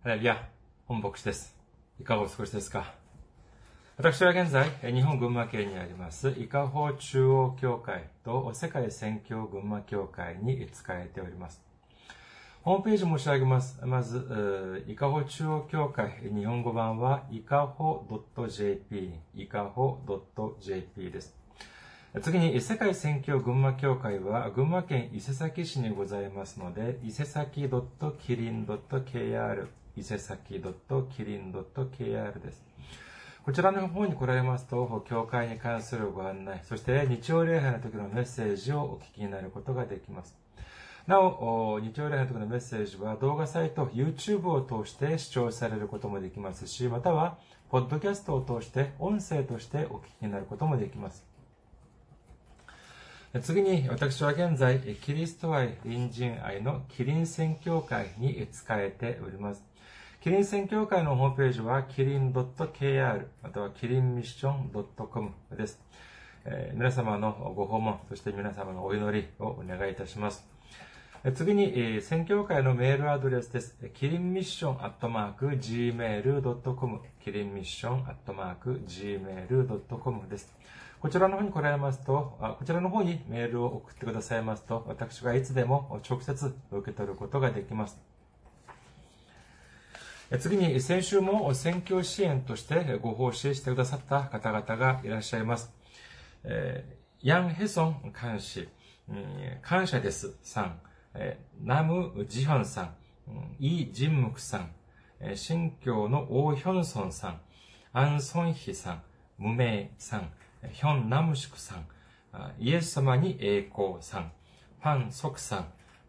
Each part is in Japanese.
ハレルヤ、本牧師です。いかがお過ごしですか？私は現在、日本群馬県にあります、伊香保中央教会と世界宣教群馬教会に使えております。ホームページ申し上げます。まず、伊香保中央教会、日本語版は、いかほ .jp、いかほ .jp です。次に、世界宣教群馬教会は、群馬県伊勢崎市にございますので、伊勢崎 .kirin.kr、伊勢崎 .kirin.kr です。こちらの方に来られますと、教会に関するご案内、そして日曜礼拝の時のメッセージをお聞きになることができます。なお、日曜礼拝の時のメッセージは動画サイト、YouTube を通して視聴されることもできますし、または、ポッドキャストを通して音声としてお聞きになることもできます。次に、私は現在、キリスト愛、隣人愛のキリン宣教会に使えております。キリン宣教会のホームページは、キリン .kr、またはキリンミッション .com です。えー、皆様のご訪問、そして皆様のお祈りをお願いいたします。次に、えー、宣教会のメールアドレスです。キリンミッションアットマーク gmail.com キリンミッションアットマーク gmail.com です。こちらの方に来られますとあ、こちらの方にメールを送ってくださいますと、私がいつでも直接受け取ることができます。次に、先週も選挙支援としてご奉仕してくださった方々がいらっしゃいます。ヤン・ヘソン監視、感謝ですさん、ナム・ジヒョンさん、イ・ジンムクさん、新教のオ・ヒョンソンさん、アン・ソンヒさん、ムメイさん、ヒョン・ナムシクさん、イエス様に栄光さん、ファン・ソクさ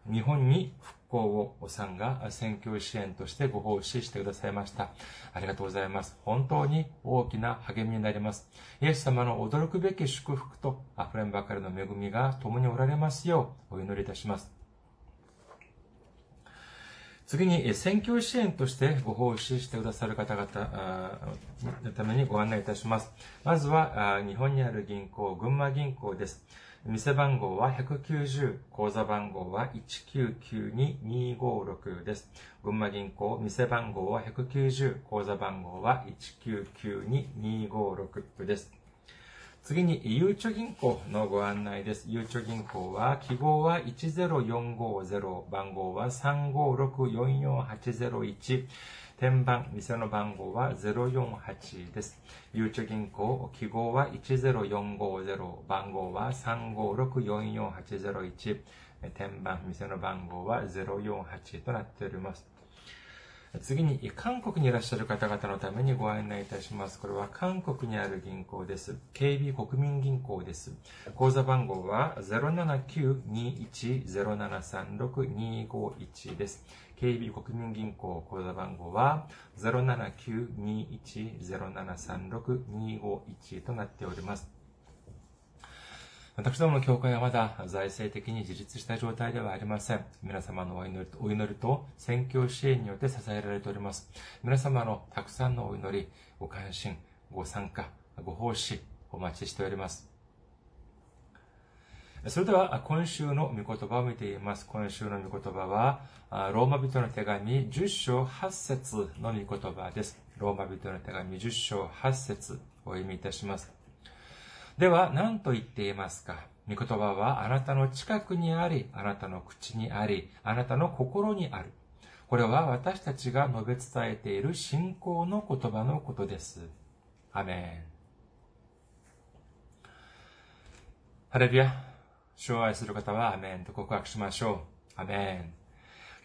ん、日本に復興をさんが選挙支援としてご奉仕してくださいました。ありがとうございます。本当に大きな励みになります。イエス様の驚くべき祝福と溢れんばかりの恵みが共におられますようお祈りいたします。次に、選挙支援としてご奉仕してくださる方々のためにご案内いたします。まずは、日本にある銀行、群馬銀行です。店番号は190、口座番号は1992256です。群馬銀行、店番号は190、口座番号は1992256です。次に、ゆうちょ銀行のご案内です。ゆうちょ銀行は、記号は10450、番号は356-44801、天番、店の番号は048です。ゆうちょ銀行、記号は10450、番号は356-44801、天番、店の番号は048となっております。次に、韓国にいらっしゃる方々のためにご案内いたします。これは韓国にある銀行です。KB 国民銀行です。口座番号は079-21-0736-251です。KB 国民銀行口座番号は079-21-0736-251となっております。私どもの教会はまだ財政的に自立した状態ではありません。皆様のお祈りとお祈りと宣教支援によって支えられております。皆様のたくさんのお祈り、ご関心、ご参加、ご奉仕、お待ちしております。それでは、今週の御言葉を見ています。今週の御言葉は、ローマ人の手紙10章8節の御言葉です。ローマ人の手紙10章8節お読みいたします。では、何と言っていますか？御言葉はあなたの近くにあり、あなたの口にあり、あなたの心にある。これは私たちが述べ伝えている信仰の言葉のことです。アメン。ハレルヤ。主を愛する方はアメンと告白しましょう。アメン。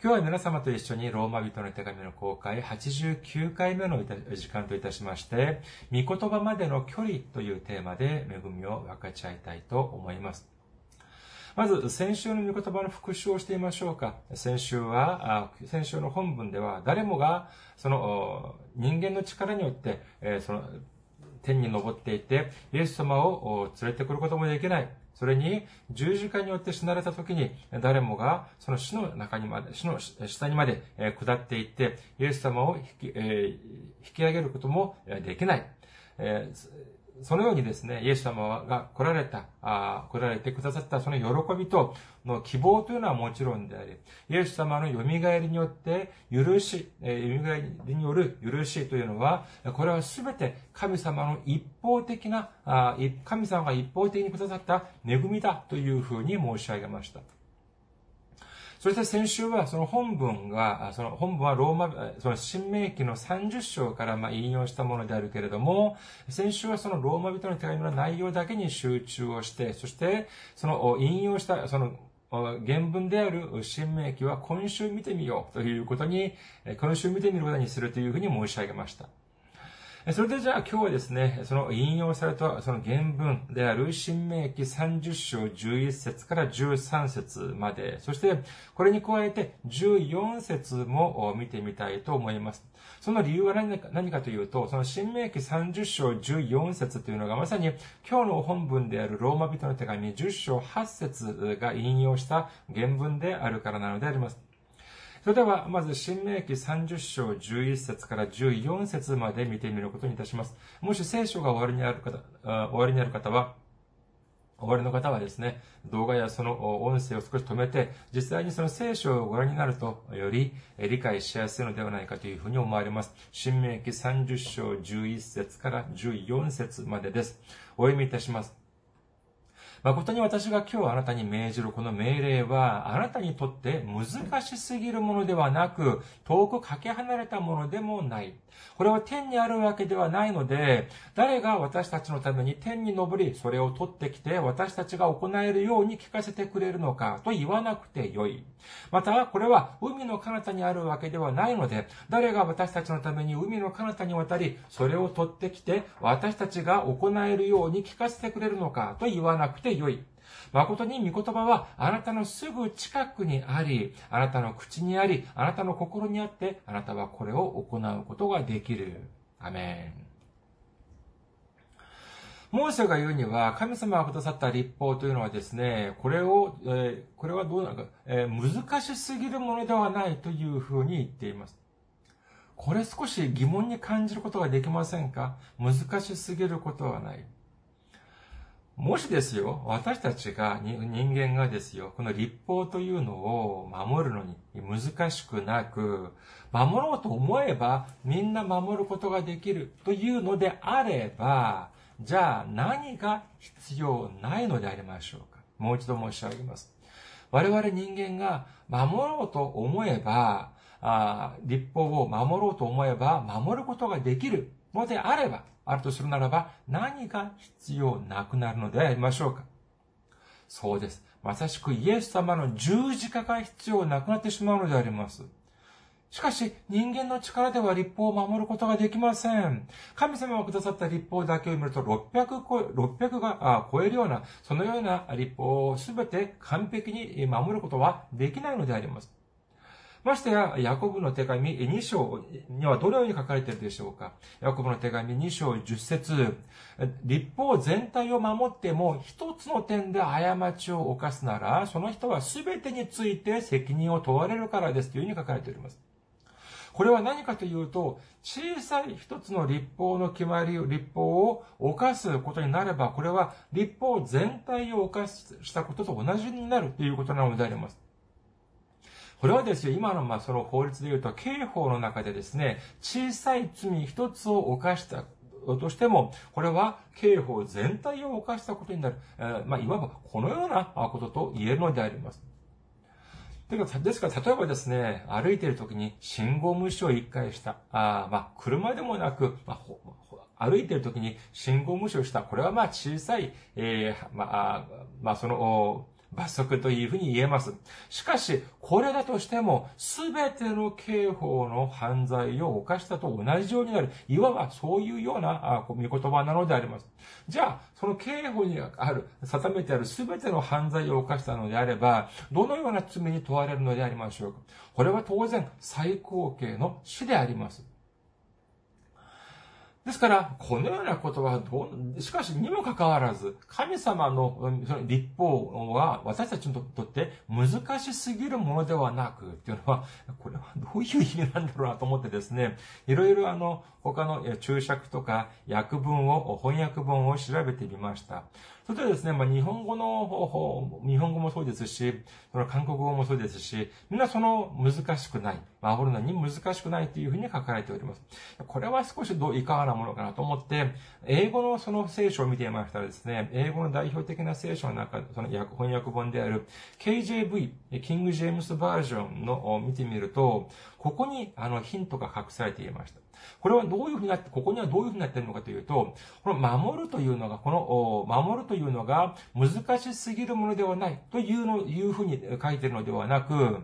今日は皆様と一緒にローマ人の手紙の公開89回目の時間といたしまして、御言葉までの距離というテーマで恵みを分かち合いたいと思います。まず、先週の御言葉の復習をしてみましょうか。先週は、先週の本文では、誰もが、その、人間の力によって、その、天に昇っていて、イエス様を連れてくることもできない。それに、十字架によって死なれた時に、誰もが、その死の中にまで、死の下にまで下っていって、イエス様を引き,、えー、引き上げることもできない。えーそのようにですね、イエス様が来られた、あ来られてくださったその喜びとの希望というのはもちろんであり、イエス様の蘇りによって許し、えー、蘇りによる許しというのは、これはすべて神様の一方的なあ、神様が一方的にくださった恵みだというふうに申し上げました。そして先週はその本文が、その本文はローマ、その新明記の30章からま引用したものであるけれども、先週はそのローマ人の手紙の内容だけに集中をして、そしてその引用した、その原文である新明記は今週見てみようということに、今週見てみることにするというふうに申し上げました。それでじゃあ今日はですね、その引用されたその原文である新明記30章11節から13節まで、そしてこれに加えて14節も見てみたいと思います。その理由は何かというと、その新明記30章14節というのがまさに今日の本文であるローマ人の手紙10章8節が引用した原文であるからなのであります。それでは、まず、新明記30章11節から14節まで見てみることにいたします。もし聖書が終わりにある方、終わりにある方は、終わりの方はですね、動画やその音声を少し止めて、実際にその聖書をご覧になると、より理解しやすいのではないかというふうに思われます。新明記30章11節から14節までです。お読みいたします。誠に私が今日あなたに命じるこの命令は、あなたにとって難しすぎるものではなく、遠くかけ離れたものでもない。これは天にあるわけではないので、誰が私たちのために天に登り、それを取ってきて私たちが行えるように聞かせてくれるのかと言わなくてよい。また、これは海の彼方にあるわけではないので、誰が私たちのために海の彼方に渡り、それを取ってきて私たちが行えるように聞かせてくれるのかと言わなくてよい。誠に御言葉はあなたのすぐ近くにあり、あなたの口にあり、あなたの心にあって、あなたはこれを行うことができる。アメン。モーセが言うには、神様がくださった立法というのはですね、これを、えー、これはどうなのか、えー、難しすぎるものではないというふうに言っています。これ少し疑問に感じることができませんか？難しすぎることはない。もしですよ、私たちが、人間がですよ、この立法というのを守るのに難しくなく、守ろうと思えばみんな守ることができるというのであれば、じゃあ何が必要ないのでありましょうかもう一度申し上げます。我々人間が守ろうと思えば、あ立法を守ろうと思えば守ることができるのであれば、あるとするならば、何が必要なくなるのでありましょうか？そうです。まさしくイエス様の十字架が必要なくなってしまうのであります。しかし、人間の力では立法を守ることができません。神様がくださった立法だけを見ると600超、600が超えるような、そのような立法をすべて完璧に守ることはできないのであります。ましてや、ヤコブの手紙2章にはどのように書かれているでしょうか？ヤコブの手紙2章10節立法全体を守っても一つの点で過ちを犯すなら、その人は全てについて責任を問われるからですというふうに書かれております。これは何かというと、小さい一つの立法の決まり、立法を犯すことになれば、これは立法全体を犯したことと同じになるということなのであります。これはですよ、今のまあその法律で言うと、刑法の中でですね、小さい罪一つを犯したとしても、これは刑法全体を犯したことになる。えー、まあ、いわばこのようなことと言えるのであります。ですから、例えばですね、歩いている時に信号無視を一回した。あまあ、車でもなく、まあ、歩いている時に信号無視をした。これはまあ小さい、えー、まあ、まあ、その、罰則というふうに言えます。しかし、これだとしても、すべての刑法の犯罪を犯したと同じようになる。いわばそういうような見言葉なのであります。じゃあ、その刑法にある、定めてあるすべての犯罪を犯したのであれば、どのような罪に問われるのでありましょうか。これは当然、最高刑の死であります。ですから、このようなことはどう、しかしにもかかわらず、神様の立法は私たちにとって難しすぎるものではなく、というのは、これはどういう意味なんだろうなと思ってですね、いろいろあの、他の注釈とか訳文を、翻訳文を調べてみました。それではですね、まあ、日本語の方法、日本語もそうですし、その韓国語もそうですし、みんなその難しくない、守るのに難しくないというふうに書かれております。これは少しどういかがなものかなと思って、英語のその聖書を見ていましたらですね、英語の代表的な聖書の中、その翻訳本である KJV、キング・ジェームスバージョンのを見てみると、ここにあのヒントが隠されていました。これはどういうふうになって、ここにはどういうふうになっているのかというと、この守るというのが、この、守るというのが難しすぎるものではないというの、いうふうに書いているのではなく、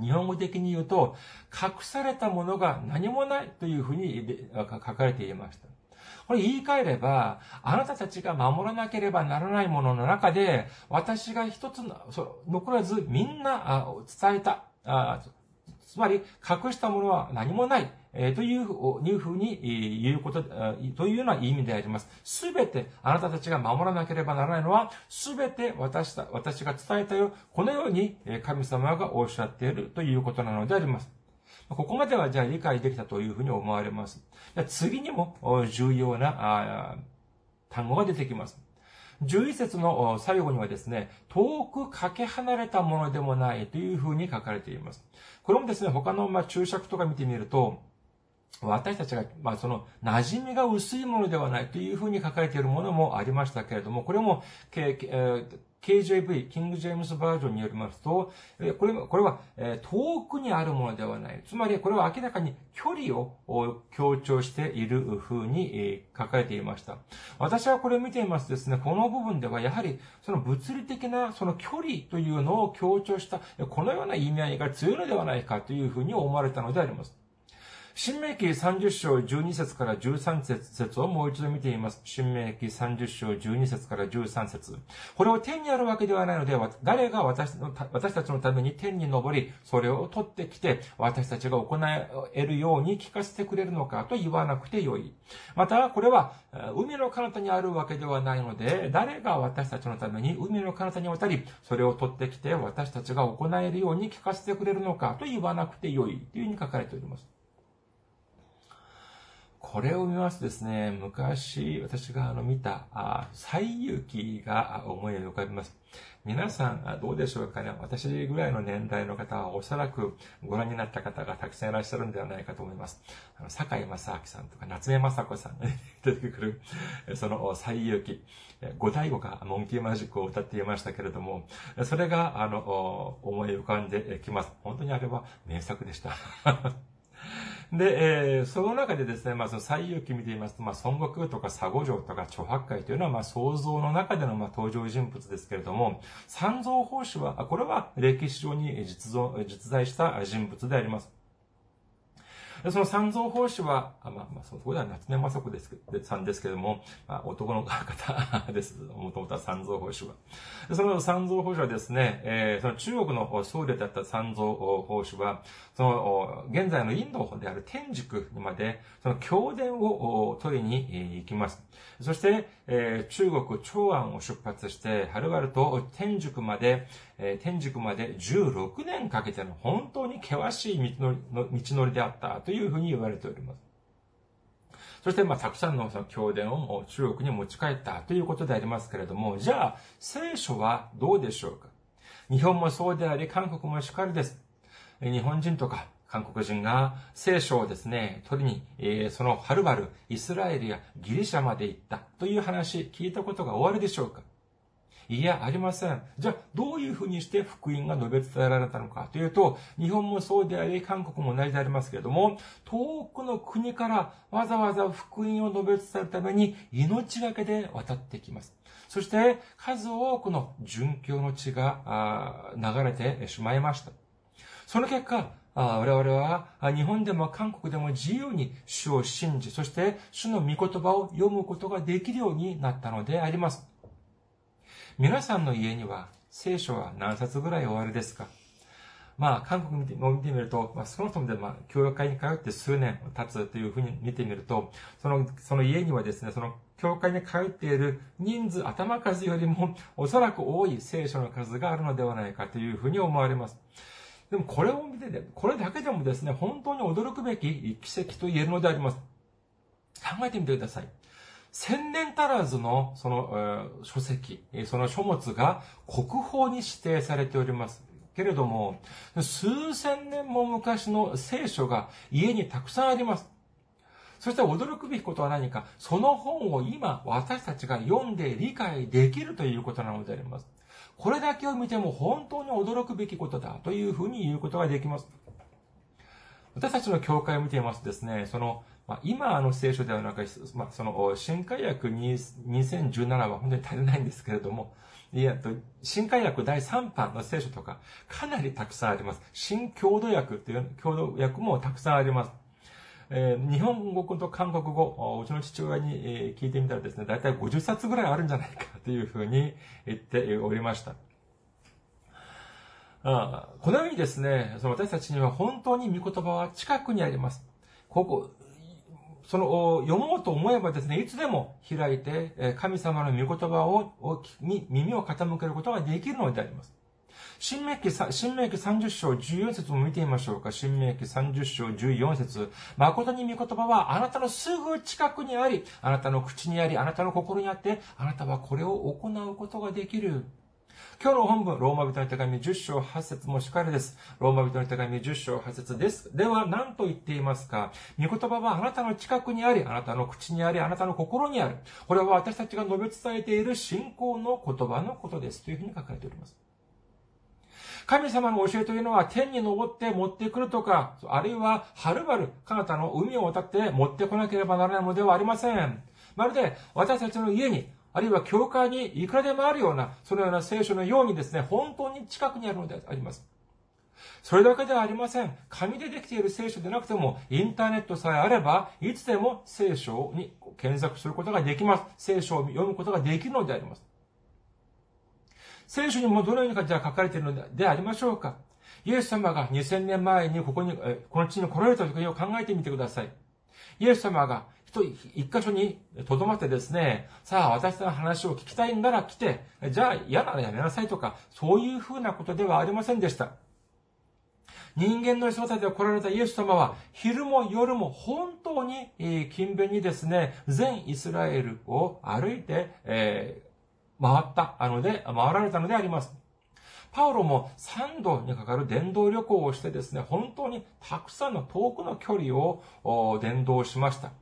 日本語的に言うと、隠されたものが何もないというふうに書かれていました。これ言い換えれば、あなたたちが守らなければならないものの中で、私が一つの、残らずみんな伝えた、つまり隠したものは何もない。えというふうに言うこと、というような意味であります。すべてあなたたちが守らなければならないのは、すべて私私が伝えたよ。このように神様がおっしゃっているということなのであります。ここまではじゃあ理解できたというふうに思われます。次にも重要な単語が出てきます。11節の最後にはですね、遠くかけ離れたものでもないというふうに書かれています。これもですね、他のま注釈とか見てみると、私たちが、まあ、その、馴染みが薄いものではないというふうに書かれているものもありましたけれども、これも、KJV、キング・ジェームズバージョンによりますと、これこれは、遠くにあるものではない。つまり、これは明らかに距離を強調している風に書かれていました。私はこれを見ていますですね、この部分ではやはり、その物理的なその距離というのを強調した、このような意味合いが強いのではないかというふうに思われたのであります。新明記30章12節から13節をもう一度見ています。新明記30章12節から13節これを天にあるわけではないので、誰が私の私たちのために天に昇り、それを取ってきて、私たちが行えるように聞かせてくれるのかと言わなくてよい。また、これは海の彼方にあるわけではないので、誰が私たちのために海の彼方に渡り、それを取ってきて私たちが行えるように聞かせてくれるのかと言わなくてよいというふうに書かれております。これを見ますとですね、昔私があの見た、あ西遊記が思い浮かびます。皆さん、どうでしょうかね？私ぐらいの年代の方はおそらくご覧になった方がたくさんいらっしゃるんではないかと思います。あの、坂井正明さんとか夏目雅子さんが 出てくる、その西遊記、五大悟がモンキーマジックを歌っていましたけれども、それが、あの、思い浮かんできます。本当にあれは名作でした。で、えー、その中でですね、まあ、その西遊記見ていますと、まあ、孫悟空とか佐護城とか著白海というのは、まあ、想像の中での、まあ、登場人物ですけれども、三蔵法師は、これは歴史上に実像実在した人物であります。その三蔵法師は、あまあ、まあ、そこでは夏目雅子ですさんですけども、まあ、男の方です。もともとは三蔵法師は。その三蔵法師はですね、えー、その中国の僧侶だった三蔵法師は、その、現在のインドである天竺にまで、その経典を取りに行きます。そして、えー、中国長安を出発して、はるばると天竺まで、えー、天竺まで16年かけての本当に険しい道のり道のりであったというふうに言われております。そして、まあ、たくさんのその経典を中国に持ち帰ったということでありますけれども、じゃあ、聖書はどうでしょうか？日本もそうであり、韓国もしかりです。日本人とか韓国人が聖書をですね、取りに、えー、そのはるばるイスラエルやギリシャまで行ったという話、聞いたことが終わるでしょうかいや、ありません。じゃあ、どういうふうにして福音が述べ伝えられたのかというと、日本もそうであり、韓国も同じでありますけれども、遠くの国からわざわざ福音を述べ伝えるために命がけで渡ってきます。そして、数多くの殉教の血が流れてしまいました。その結果、我々は日本でも韓国でも自由に主を信じ、そして主の御言葉を読むことができるようになったのであります。皆さんの家には聖書は何冊ぐらいおありですか？まあ、韓国を見てみると、まあ、その人もで、まあ、教会に通って数年経つというふうに見てみると、その、その家にはですね、その、教会に通っている人数、頭数よりも、おそらく多い聖書の数があるのではないかというふうに思われます。でも、これを見てね、これだけでもですね、本当に驚くべき奇跡と言えるのであります。考えてみてください。千年足らずのその、えー、書籍、その書物が国宝に指定されております。けれども、数千年も昔の聖書が家にたくさんあります。そして驚くべきことは何か、その本を今私たちが読んで理解できるということなのであります。これだけを見ても本当に驚くべきことだというふうに言うことができます。私たちの教会を見ていますとですね、そのまあ、今あの聖書ではなく、まあ、その、新海訳2017は本当に足りないんですけれども、いや、新海訳第3版の聖書とか、かなりたくさんあります。新郷土訳っていう、郷土訳もたくさんあります。えー、日本語と韓国語、うちの父親に、えー、聞いてみたらですね、だいたい50冊ぐらいあるんじゃないかというふうに 言っておりました。あこのようにですね、その私たちには本当に御言葉は近くにあります。ここ、その、読もうと思えばですね、いつでも開いて、神様の御言葉を、に耳を傾けることができるのであります。新明記、新明記30章14節も見てみましょうか。新明記30章14節誠に御言葉はあなたのすぐ近くにあり、あなたの口にあり、あなたの心にあって、あなたはこれを行うことができる。今日の本文、ローマ人の手紙10章8節もしかりです。ローマ人の手紙10章8節です。では、何と言っていますか？御言葉はあなたの近くにあり、あなたの口にあり、あなたの心にある。これは私たちが述べ伝えている信仰の言葉のことです。というふうに書かれております。神様の教えというのは天に登って持ってくるとか、あるいははるばる彼方の海を渡って持ってこなければならないのではありません。まるで私たちの家にあるいは教会にいくらでもあるような、そのような聖書のようにですね、本当に近くにあるのであります。それだけではありません。紙でできている聖書でなくても、インターネットさえあれば、いつでも聖書に検索することができます。聖書を読むことができるのであります。聖書にもどのようにじゃあ書かれているのでありましょうか？イエス様が2000年前にここに、この地に来られた時を考えてみてください。イエス様が一箇所に留まってですね、さあ私の話を聞きたいんなら来て、じゃあ嫌ならやめなさいとか、そういうふうなことではありませんでした。人間の姿で来られたイエス様は、昼も夜も本当に、勤勉にですね、全イスラエルを歩いて、え、回ったあので、回られたのであります。パウロも3度にかかる伝道旅行をしてですね、本当にたくさんの遠くの距離を伝道しました。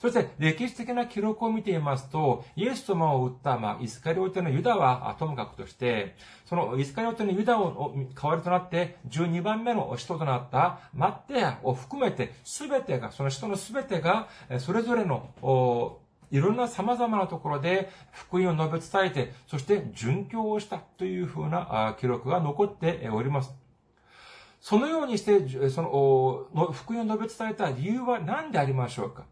そして歴史的な記録を見ていますと、イエス様を撃った、まあ、イスカリオテのユダはともかくとして、そのイスカリオテのユダを代わりとなって12番目の使徒となったマッテアを含めて全てが、その使徒の全てが、それぞれのいろんな様々なところで福音を述べ伝えて、そして殉教をしたというふうな記録が残っております。そのようにして、その、福音を述べ伝えた理由は何でありましょうか？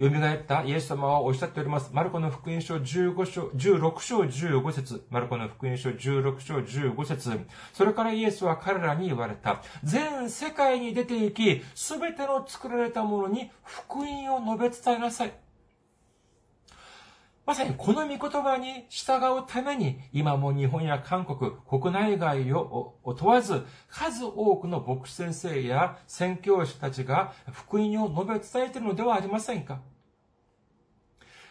蘇ったイエス様はおっしゃっております。マルコの福音書15章、16章15節マルコの福音書16章15節それからイエスは彼らに言われた。全世界に出て行き、すべての作られたものに福音を述べ伝えなさい。まさにこの御言葉に従うために、今も日本や韓国、国内外を問わず、数多くの牧師先生や宣教師たちが福音を述べ伝えているのではありませんか？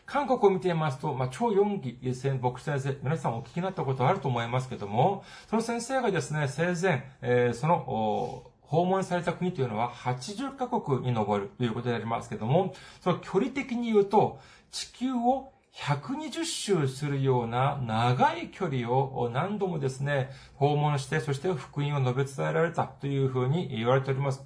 韓国を見ていますと、まあ、趙鏞基牧師先生、皆さんお聞きになったことあると思いますけども、その先生がですね、生前、えー、その、訪問された国というのは80カ国に上るということでありますけども、その距離的に言うと、地球を120周するような長い距離を何度もですね、訪問して、そして福音を宣べ伝えられたというふうに言われております。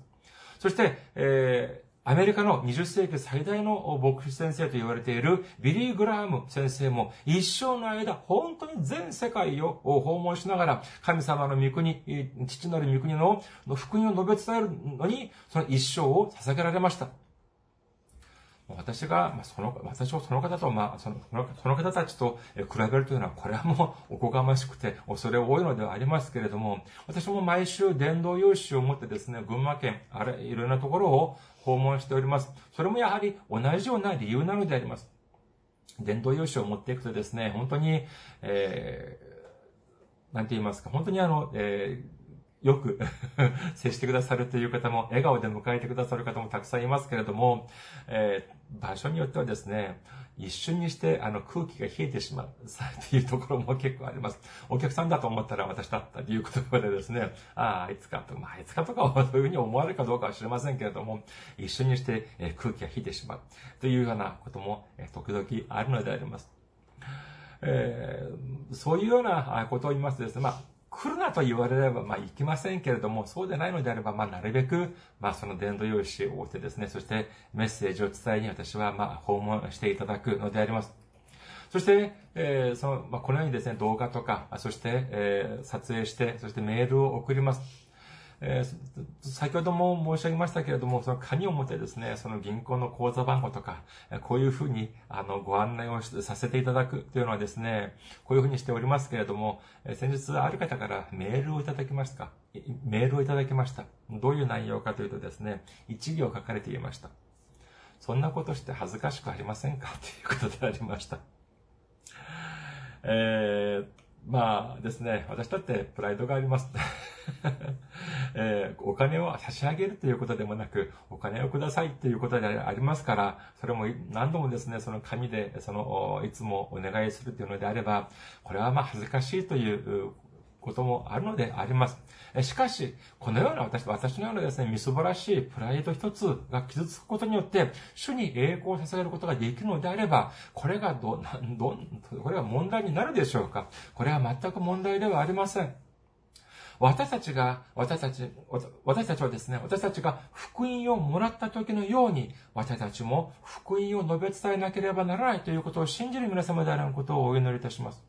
そして、えー、アメリカの20世紀最大の牧師先生と言われているビリー・グラハム先生も一生の間、本当に全世界を訪問しながら、神様の御国、父なる御国の福音を述べ伝えるのに、その一生を捧げられました。私が、まあ、その、私をその方と、まあ、その、その方たちと比べるというのは、これはもうおこがましくて、恐れ多いのではありますけれども、私も毎週伝道用紙を持ってですね、群馬県、あれ、いろんなところを訪問しております。それもやはり同じような理由なのであります。伝道用紙を持っていくとですね、本当に、えー、なんて言いますか、本当にあの、えーよく 接してくださるという方も、笑顔で迎えてくださる方もたくさんいますけれども、えー、場所によってはですね、一瞬にしてあの空気が冷えてしまう というところも結構あります。お客さんだと思ったら私だったという言葉でですね、ああ、いつかと、まあ、いつかとかは そういうふうに思われるかどうかは知りませんけれども、一瞬にして空気が冷えてしまうというようなことも時々あるのであります。えー、そういうようなことを言いますとですね、まあ、来るなと言われれば、まあ、行きませんけれども、そうでないのであれば、まあ、なるべく、まあ、その伝道用紙を置いてですね、そしてメッセージを伝えに私は、まあ、訪問していただくのであります。そして、えー、その、まあ、このようにですね、動画とか、そして、えー、撮影して、そしてメールを送ります。えー、先ほども申し上げましたけれども、その紙を持ってですね、その銀行の口座番号とか、こういうふうに、あの、ご案内をさせていただくというのはですね、こういうふうにしておりますけれども、先日ある方からメールをいただきましたかメールをいただきました。どういう内容かというとですね、一行書かれていました。そんなことして恥ずかしくありませんか？ということでありました。えー、まあですね、私だってプライドがあります。えー、お金を差し上げるということでもなく、お金をくださいということでありますから、それも何度もですね、その紙で、その、いつもお願いするというのであれば、これはまあ恥ずかしいということもあるのであります。しかし、このような私、私のようなですね、みすぼらしいプライド一つが傷つくことによって、主に栄光を捧げることができるのであれば、これがど、ど、これが問題になるでしょうか？これは全く問題ではありません。私たちが、私たち、私たちはですね、私たちが福音をもらった時のように、私たちも福音を述べ伝えなければならないということを信じる皆様であることをお祈りいたします。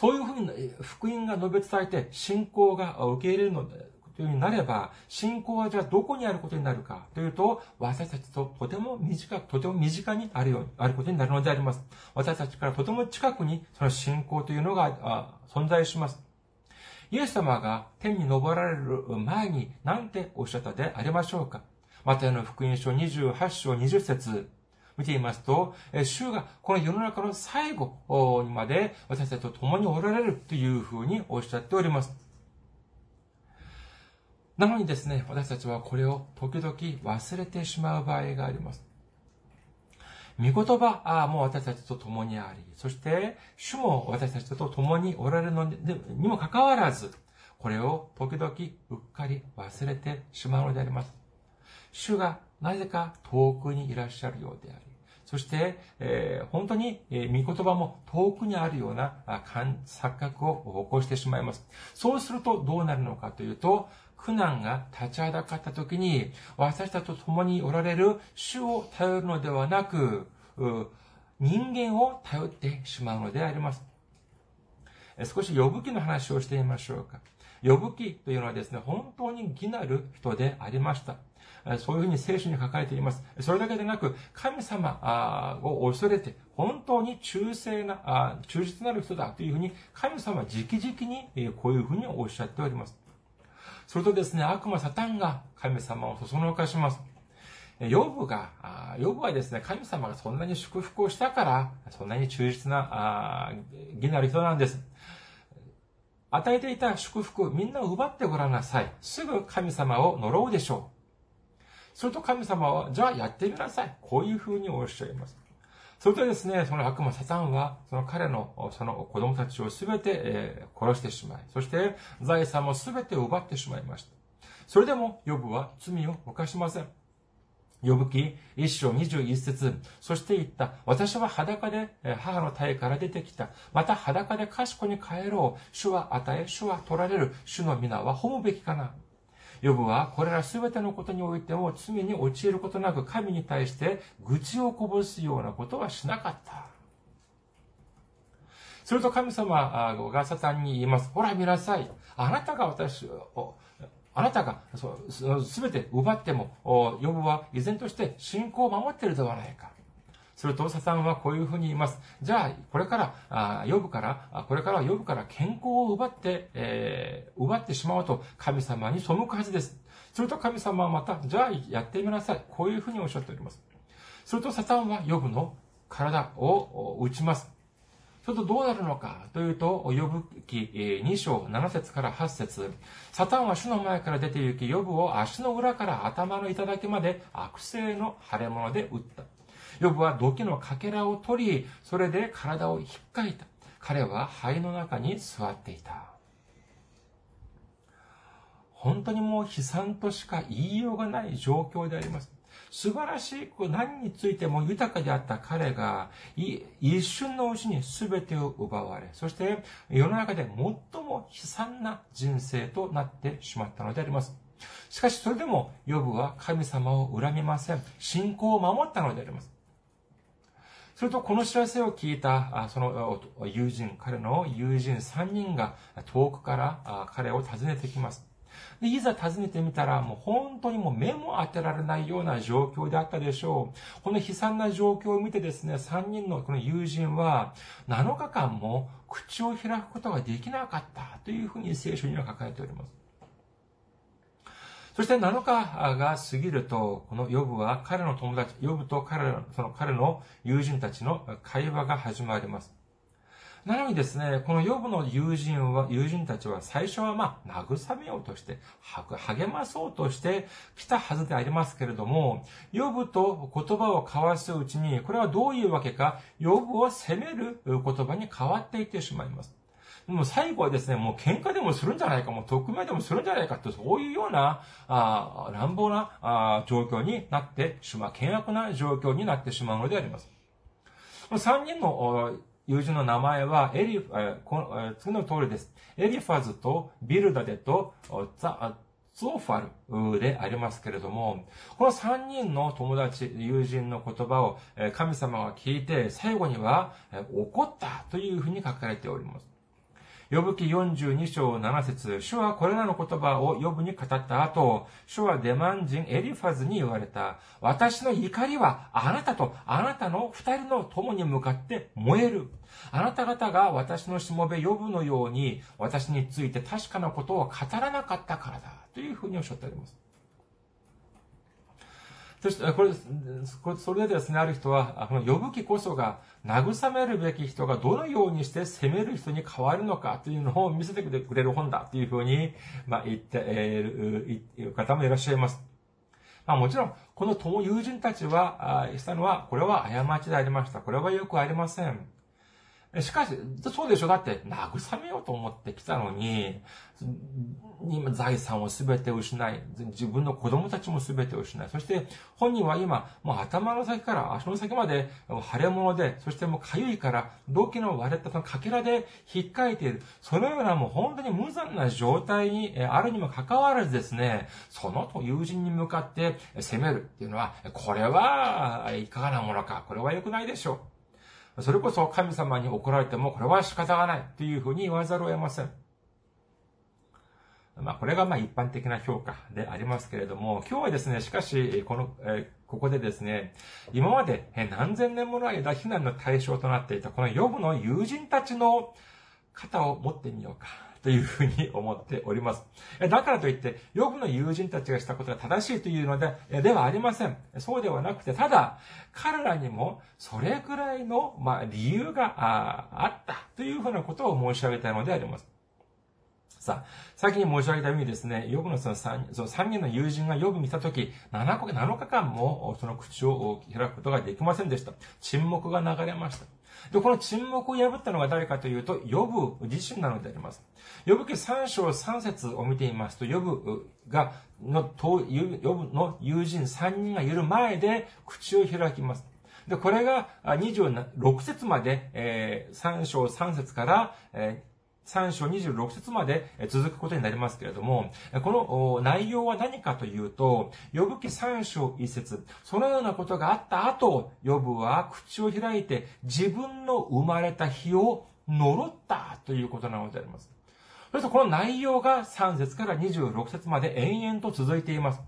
そういうふうに福音が述べ伝えて信仰が受け入れるのというふうになれば、信仰はじゃあどこにあることになるかというと、私たちととても短く、とても身近にあるように、あることになるのであります。私たちからとても近くにその信仰というのが存在します。イエス様が天に昇られる前に何ておっしゃったでありましょうかまたの福音書28章20節見ていますと、主がこの世の中の最後にまで私たちと共におられるというふうにおっしゃっております。なのにですね、私たちはこれを時々忘れてしまう場合があります。御言葉あも私たちと共にあり、そして主も私たちと共におられるのにもかかわらず、これを時々うっかり忘れてしまうのであります。主がなぜか遠くにいらっしゃるようであり、そして、えー、本当に、えー、御言葉も遠くにあるような錯覚を起こしてしまいます。そうするとどうなるのかというと、苦難が立ちはだかった時に、私たちと共におられる主を頼るのではなく、人間を頼ってしまうのであります。少し呼ぶ気の話をしてみましょうか。呼ぶ気というのはですね、本当に義なる人でありました。そういうふうに聖書に書かれています。それだけでなく、神様を恐れて、本当に忠誠な、忠実なる人だというふうに、神様直々にこういうふうにおっしゃっております。それとですね、悪魔サタンが神様をそそのかします。ヨブが、ヨブはですね、神様がそんなに祝福をしたから、そんなに忠実な、義なる人なんです。与えていた祝福、みんなを奪ってごらんなさい。すぐ神様を呪うでしょう。すると神様は、じゃあやってみなさい。こういうふうにおっしゃいます。それとですね、その悪魔サタンは、その彼の、その子供たちをすべて、え、殺してしまい、そして財産もすべて奪ってしまいました。それでも、ヨブは罪を犯しません。呼ぶ記一章二十一節そして言った。私は裸で母の体から出てきた。また裸で賢に帰ろう。主は与え、主は取られる。主の皆は褒むべきかな。ヨブはこれら全てのことにおいても罪に陥ることなく神に対して愚痴をこぼすようなことはしなかった。すると神様がサタンに言います。ほら見なさい。あなたが私を、あなたがすべて奪っても、ヨブは依然として信仰を守っているではないか。すると、サタンはこういうふうに言います。じゃあ、これから、あ呼ぶから、これから呼ぶから健康を奪って、えー、奪ってしまうと神様に背くはずです。すると神様はまた、じゃあやってみなさい。こういうふうにおっしゃっております。するとサタンは呼ぶの体を打ちます。するとどうなるのかというと、呼ぶ記2章7節から8節サタンは主の前から出て行き、呼ぶを足の裏から頭の頂まで悪性の腫れ物で打った。呼ぶは土器のかけらを取り、それで体を引っかいた。彼は肺の中に座っていた。本当にもう悲惨としか言いようがない状況であります。素晴らしい何についても豊かであった彼が、一瞬のうちに全てを奪われ、そして世の中で最も悲惨な人生となってしまったのであります。しかしそれでも、ヨブは神様を恨みません。信仰を守ったのであります。すると、この知らせを聞いた、その友人、彼の友人3人が遠くから彼を訪ねてきます。で、いざ訪ねてみたら、もう本当にもう目も当てられないような状況であったでしょう。この悲惨な状況を見てですね、3人のこの友人は、7日間も口を開くことができなかったというふうに聖書には書かれております。そして7日が過ぎると、このヨブは彼の友達、ヨブと彼の、その彼の友人たちの会話が始まります。なのにですね、このヨブの友人は、友人たちは最初はまあ、慰めようとして、励まそうとして来たはずでありますけれども、ヨブと言葉を交わすうちに、これはどういうわけか、ヨブを責める言葉に変わっていってしまいます。もう最後はですね、もう喧嘩でもするんじゃないか、もう匿名でもするんじゃないかと、そういうような、あ乱暴なあ状況になってしまう、険悪な状況になってしまうのであります。3人の友人の名前は、エリ、えー、次の通りです。エリファズとビルダデとザ、ゾーファルでありますけれども、この3人の友達、友人の言葉を神様が聞いて、最後には怒ったというふうに書かれております。呼ぶ記42章7節主はこれらの言葉を呼ぶに語った後、主はデマン人エリファズに言われた。私の怒りはあなたとあなたの二人の友に向かって燃える。あなた方が私のしもべ呼ぶのように私について確かなことを語らなかったからだ。というふうにおっしゃっております。そして、これ、それでですね、ある人は、この呼ぶ気こそが、慰めるべき人がどのようにして責める人に変わるのかというのを見せてくれる本だというふうに、まあ、言っている方もいらっしゃいます。まあもちろん、この友人たちは、したのは、これは過ちでありました。これはよくありません。しかし、そうでしょ？だって、慰めようと思ってきたのに、今財産をすべて失い、自分の子供たちもすべて失い、そして本人は今、もう頭の先から足の先まで腫れ物で、そしてもう痒いから、動機の割れたそのかけらで引っかいている。そのようなもう本当に無残な状態にあるにもかかわらずですね、その友人に向かって責めるっていうのは、これはいかがなものか、これは良くないでしょう。それこそ神様に怒られてもこれは仕方がないというふうに言わざるを得ません。まあ、これがまあ一般的な評価でありますけれども、今日はですね、しかし、この、えここでですね、今まで何千年もの間避難の対象となっていたこのヨブの友人たちの肩を持ってみようか。というふうに思っております。だからといって、ヨブの友人たちがしたことが正しいというので、ではありません。そうではなくて、ただ、彼らにもそれくらいの、まあ、理由があったというふうなことを申し上げたいのであります。さあ、先に申し上げたようにですね、ヨブのその3その3人の友人がヨブ見たとき、7, 7日間もその口を開くことができませんでした。沈黙が流れました。で、この沈黙を破ったのが誰かというと、ヨブ自身なのであります。ヨブ記三章三節を見ていますと、ヨブが、の、ヨブの友人三人がいる前で口を開きます。で、これが26節まで、えー、3章3節から、え3章26節まで続くことになりますけれども、この内容は何かというと、呼ぶ記3章1節そのようなことがあった後、呼ぶは口を開いて自分の生まれた日を呪ったということなのであります。そしてこの内容が3節から26節まで延々と続いています。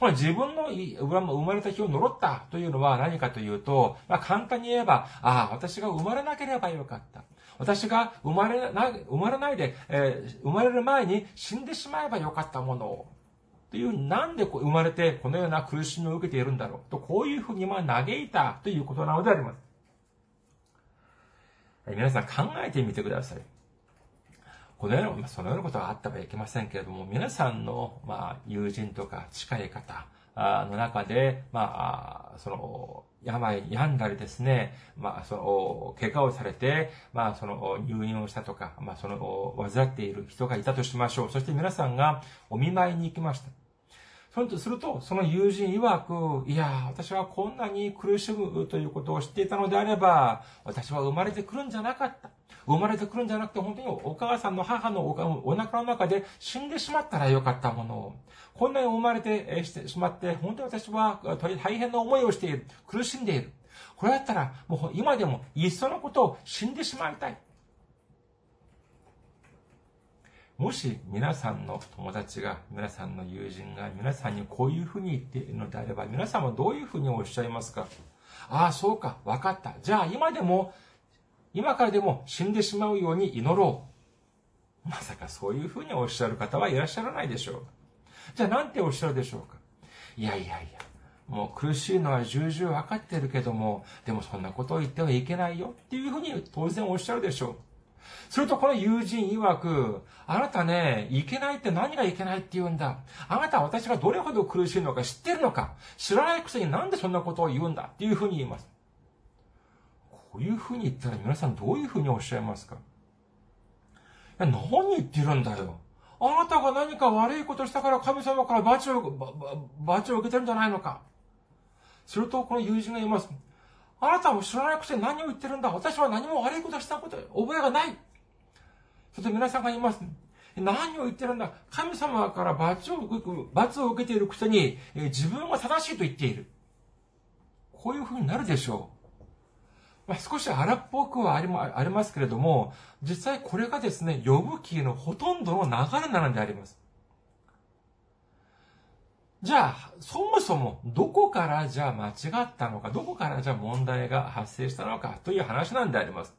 これ自分の生まれた日を呪ったというのは何かというと、まあ、簡単に言えば、ああ、私が生まれなければよかった。私が生まれな、生まれないで、えー、生まれる前に死んでしまえばよかったものを。という、なんで生まれてこのような苦しみを受けているんだろう。と、こういうふうにま嘆いたということなのであります。皆さん考えてみてください。このような、そのようなことがあってはいけませんけれども、皆さんの、まあ、友人とか近い方の中で、まあ、その、病病んだりですね、まあ、その、怪我をされて、まあ、その、入院をしたとか、まあ、その、患っている人がいたとしましょう。そして皆さんがお見舞いに行きました。そとすると、その友人曰く、いや、私はこんなに苦しむということを知っていたのであれば、私は生まれてくるんじゃなかった。生まれてくるんじゃなくて、本当にお母さんの母のお腹の中で死んでしまったらよかったものを。こんなに生まれてしてしまって、本当に私は大変な思いをしている。苦しんでいる。これだったら、もう今でもいっそのことを死んでしまいたい。もし皆さんの友達が、皆さんの友人が皆さんにこういうふうに言っているのであれば、皆さんはどういうふうにおっしゃいますか？ああ、そうか、わかった。じゃあ今でも今からでも死んでしまうように祈ろう。まさかそういうふうにおっしゃる方はいらっしゃらないでしょう。じゃあなんておっしゃるでしょうか。いやいやいや、もう苦しいのは重々わかってるけども、でもそんなことを言ってはいけないよっていうふうに当然おっしゃるでしょう。するとこの友人曰く、あなたね、いけないって何がいけないって言うんだ。あなたは私がどれほど苦しいのか知ってるのか知らないくせになんでそんなことを言うんだっていうふうに言います。こういうふうに言ったら皆さんどういうふうにおっしゃいますか？いや、何言ってるんだよ。あなたが何か悪いことしたから神様から罰を、罰を受けてるんじゃないのか。すると、この友人が言います。あなたも知らなくせに何を言ってるんだ。私は何も悪いことしたこと、覚えがない。そして皆さんが言います。何を言ってるんだ。神様から罰を罰を受けているくせに、自分は正しいと言っている。こういうふうになるでしょう。まあ、少し荒っぽくはありありますけれども、実際これがですね、呼ぶ気のほとんどの流れなのであります。じゃあ、そもそもどこからじゃあ間違ったのか、どこからじゃあ問題が発生したのかという話なんであります。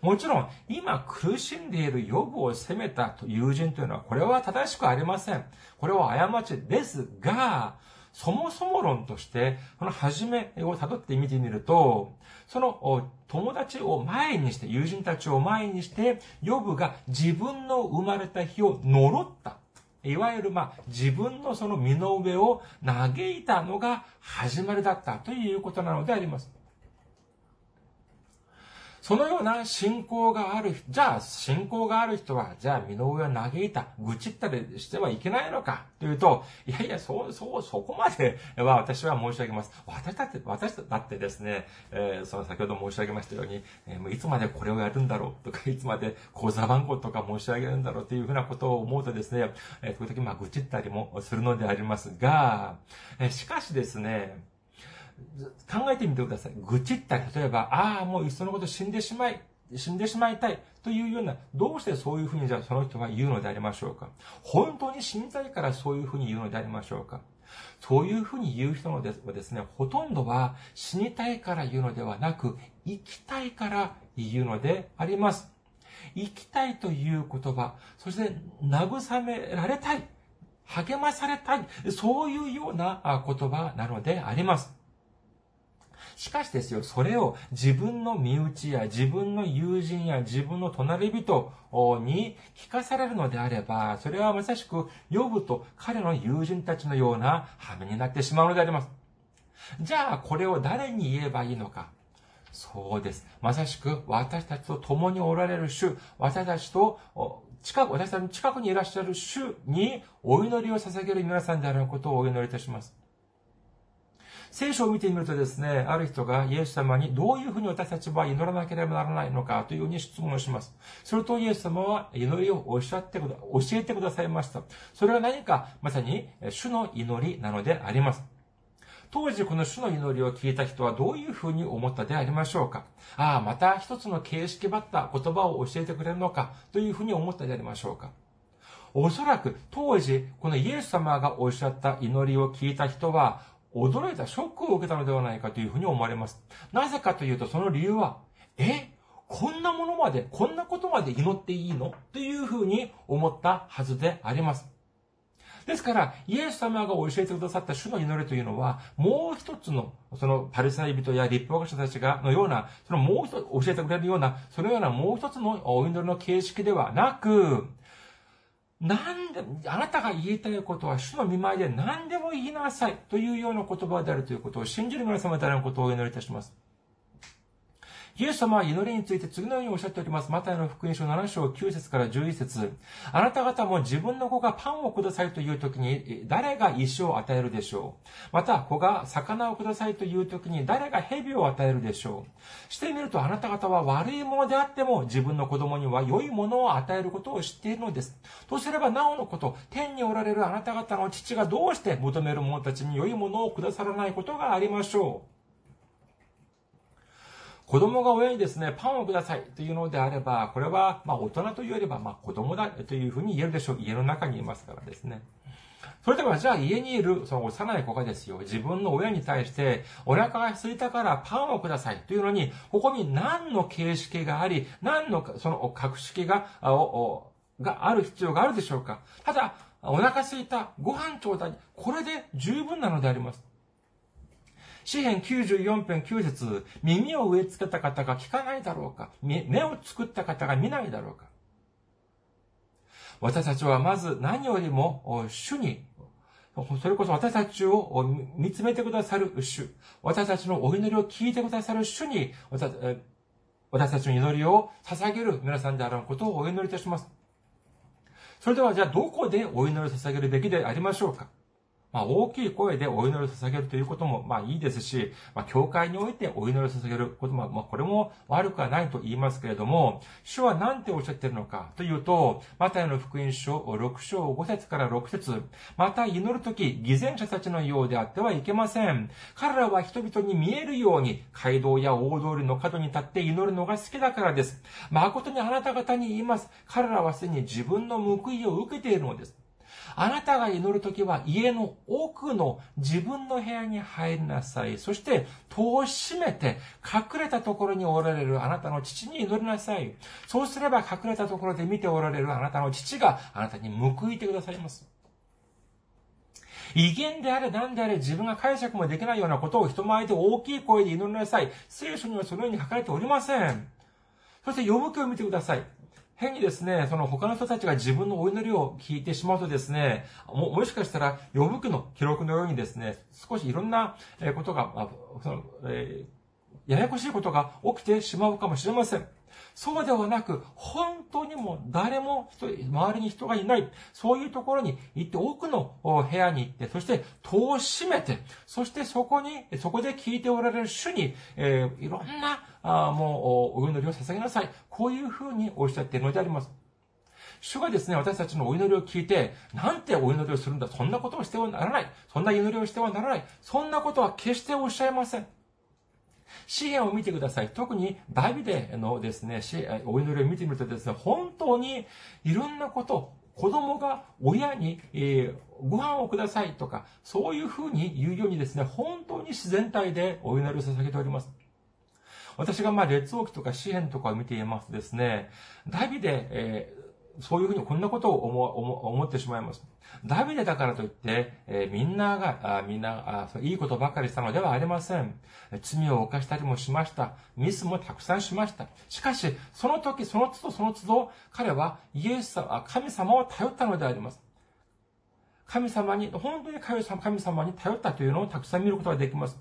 もちろん、今苦しんでいる予部を責めた友人というのは、これは正しくありません。これは過ちですが、そもそも論として、この始めを辿って見てみると、その友達を前にして、友人たちを前にして、ヨブが自分の生まれた日を呪った。いわゆる、まあ、自分のその身の上を嘆いたのが始まりだったということなのであります。そのような信仰がある、じゃあ信仰がある人は、じゃあ身の上を嘆いた、愚痴ったりしてはいけないのかというと、いやいや、そう、そう、そこまでは私は申し上げます。私だって、私だってですね、えー、その先ほど申し上げましたように、えー、いつまでこれをやるんだろうとか、いつまで口座番号とか申し上げるんだろうというふうなことを思うとですね、えー、時々まあ愚痴ったりもするのでありますが、えー、しかしですね、考えてみてください。愚痴ったり、例えば、ああ、もういっそのこと死んでしまい、死んでしまいたいというような、どうしてそういうふうにじゃあその人は言うのでありましょうか？本当に死にたいからそういうふうに言うのでありましょうか？そういうふうに言う人のではですね、ほとんどは死にたいから言うのではなく、生きたいから言うのであります。生きたいという言葉、そして慰められたい、励まされたい、そういうような言葉なのであります。しかしですよ、それを自分の身内や自分の友人や自分の隣人に聞かされるのであれば、それはまさしく、呼ぶと彼の友人たちのような羽目になってしまうのであります。じゃあ、これを誰に言えばいいのか。そうです。まさしく、私たちと共におられる主、私たちと近く、私たちの近くにいらっしゃる主にお祈りを捧げる皆さんであることをお祈りいたします。聖書を見てみるとですね、ある人がイエス様にどういうふうに私たちは祈らなければならないのかというふうに質問をします。するとイエス様は祈りをおっしゃってくだ、教えてくださいました。それは何か、まさに主の祈りなのであります。当時この主の祈りを聞いた人はどういうふうに思ったでありましょうかああ、また一つの形式ばった言葉を教えてくれるのかというふうに思ったでありましょうかおそらく当時、このイエス様がおっしゃった祈りを聞いた人は、驚いたショックを受けたのではないかというふうに思われます。なぜかというと、その理由は、え？こんなものまで、こんなことまで祈っていいの？というふうに思ったはずであります。ですから、イエス様が教えてくださった主の祈りというのは、もう一つの、そのパリサイ人や立法学者たちが、のような、そのもう一つ、教えてくれるような、そのようなもう一つのお祈りの形式ではなく、なんで、あなたが言いたいことは主の見舞いで何でも言いなさいというような言葉であるということを信じる皆様であることをお祈りいたします？イエス様は祈りについて次のようにおっしゃっております。マタイの福音書7章9節から11節あなた方も自分の子がパンをくださいという時に、誰が石を与えるでしょう？また、子が魚をくださいという時に、誰が蛇を与えるでしょう？してみると、あなた方は悪いものであっても、自分の子供には良いものを与えることを知っているのです。とすれば、なおのこと、天におられるあなた方の父がどうして求める者たちに良いものをくださらないことがありましょう。子供が親にですね、パンをくださいというのであれば、これは、まあ大人というよりは、まあ子供だというふうに言えるでしょう。家の中にいますからですね。それでは、じゃあ家にいる、その幼い子がですよ、自分の親に対して、お腹が空いたからパンをくださいというのに、ここに何の形式があり、何のその格式が、おがある必要があるでしょうか。ただ、お腹空いた、ご飯ちょうだい、これで十分なのであります。詩編94編9節耳を植え付けた方が聞かないだろうか。目を作った方が見ないだろうか。私たちはまず何よりも主にそれこそ私たちを見つめてくださる主、私たちのお祈りを聞いてくださる主に、私たちの祈りを捧げる皆さんであることをお祈りいたします。それではじゃあどこでお祈りを捧げるべきでありましょうか。まあ、大きい声でお祈りを捧げるということも、まあいいですし、まあ、教会においてお祈りを捧げることも、まあ、これも悪くはないと言いますけれども、主は何ておっしゃっているのかというと、マタイの福音書6章5節から6節また祈るとき、偽善者たちのようであってはいけません。彼らは人々に見えるように、街道や大通りの角に立って祈るのが好きだからです。誠にあなた方に言います。彼らはすでに自分の報いを受けているのです。あなたが祈るときは家の奥の自分の部屋に入りなさい。そして戸を閉めて隠れたところにおられるあなたの父に祈りなさい。そうすれば隠れたところで見ておられるあなたの父があなたに報いてくださいます。威厳であれ何であれ自分が解釈もできないようなことを人前で大きい声で祈りなさい。聖書にはそのように書かれておりません。そして読む気を見てください。変にですね、その他の人たちが自分のお祈りを聞いてしまうとですね、も、もしかしたら、呼ぶ句の記録のようにですね、少しいろんなことが、その、えー、ややこしいことが起きてしまうかもしれません。そうではなく、本当にも誰も周りに人がいない、そういうところに行って、奥の部屋に行って、そして戸を閉めて、そしてそこに、そこで聞いておられる主に、えー、いろんな、あもう、お祈りを捧げなさい。こういうふうにおっしゃっているのであります。主がですね、私たちのお祈りを聞いて、なんてお祈りをするんだ、そんなことをしてはならない。そんな祈りをしてはならない。そんなことは決しておっしゃいません。詩篇を見てください。特にダビデのですね、お祈りを見てみるとですね、本当にいろんなこと、子供が親に、えー、ご飯をくださいとか、そういうふうに言うようにですね、本当に自然体でお祈りを捧げております。私がまあ列王記とか詩篇とかを見ていますとですね、ダビデ、えー、そういうふうにこんなことを思思ってしまいます。ダビデだからといって、えー、みんなが、あみんなあ、いいことばかりしたのではありません。罪を犯したりもしました。ミスもたくさんしました。しかし、その時、その都度その都度、彼はイエス様、神様を頼ったのであります。神様に、本当に神様に頼ったというのをたくさん見ることができます。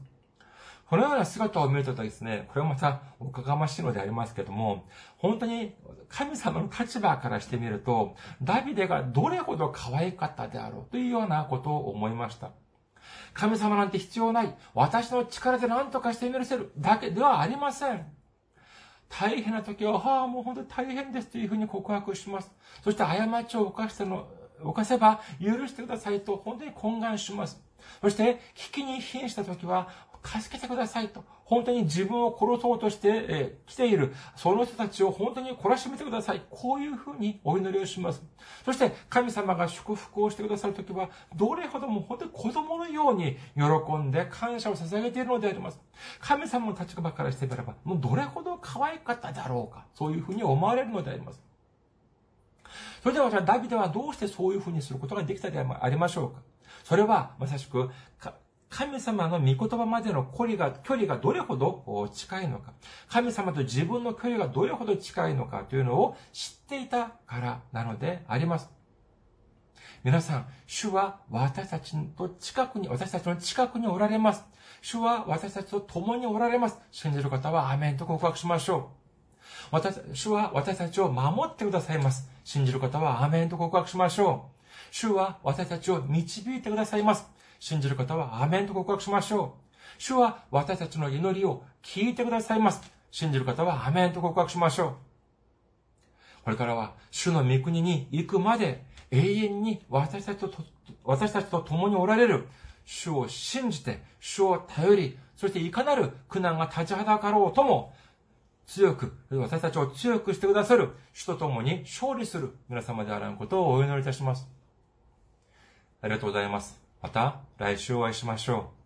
このような姿を見るとですね、これはまたおかがましいのでありますけども、本当に神様の立場からしてみると、ダビデがどれほど可愛かったであろうというようなことを思いました。神様なんて必要ない。私の力で何とかしてみせるだけではありません。大変な時は、はあ、もう本当に大変ですというふうに告白します。そして過ちを犯したの、犯せば許してくださいと本当に懇願します。そして、危機に瀕した時は、助けてくださいと。本当に自分を殺そうとして、えー、来ている、その人たちを本当に懲らしめてください。こういうふうにお祈りをします。そして、神様が祝福をしてくださるときは、どれほども本当に子供のように喜んで感謝を捧げているのであります。神様の立場からしてみれば、もうどれほど可愛かっただろうか。そういうふうに思われるのであります。それでは、ダビデはどうしてそういうふうにすることができたでありましょうかそれは、まさしく、神様の御言葉までの距離が、距離がどれほど近いのか、神様と自分の距離がどれほど近いのかというのを知っていたからなのであります。皆さん、主は私たちと近くに、私たちの近くにおられます。主は私たちと共におられます。信じる方はアメンと告白しましょう。私、主は私たちを守ってくださいます。信じる方はアメンと告白しましょう。主は私たちを導いてくださいます。信じる方はアメンと告白しましょう。主は私たちの祈りを聞いてくださいます。信じる方はアメンと告白しましょう。これからは主の御国に行くまで永遠に私たちと、私たちと共におられる主を信じて、主を頼り、そしていかなる苦難が立ちはだかろうとも、強く、私たちを強くしてくださる主と共に勝利する皆様であらんことをお祈りいたします。ありがとうございます。また来週お会いしましょう。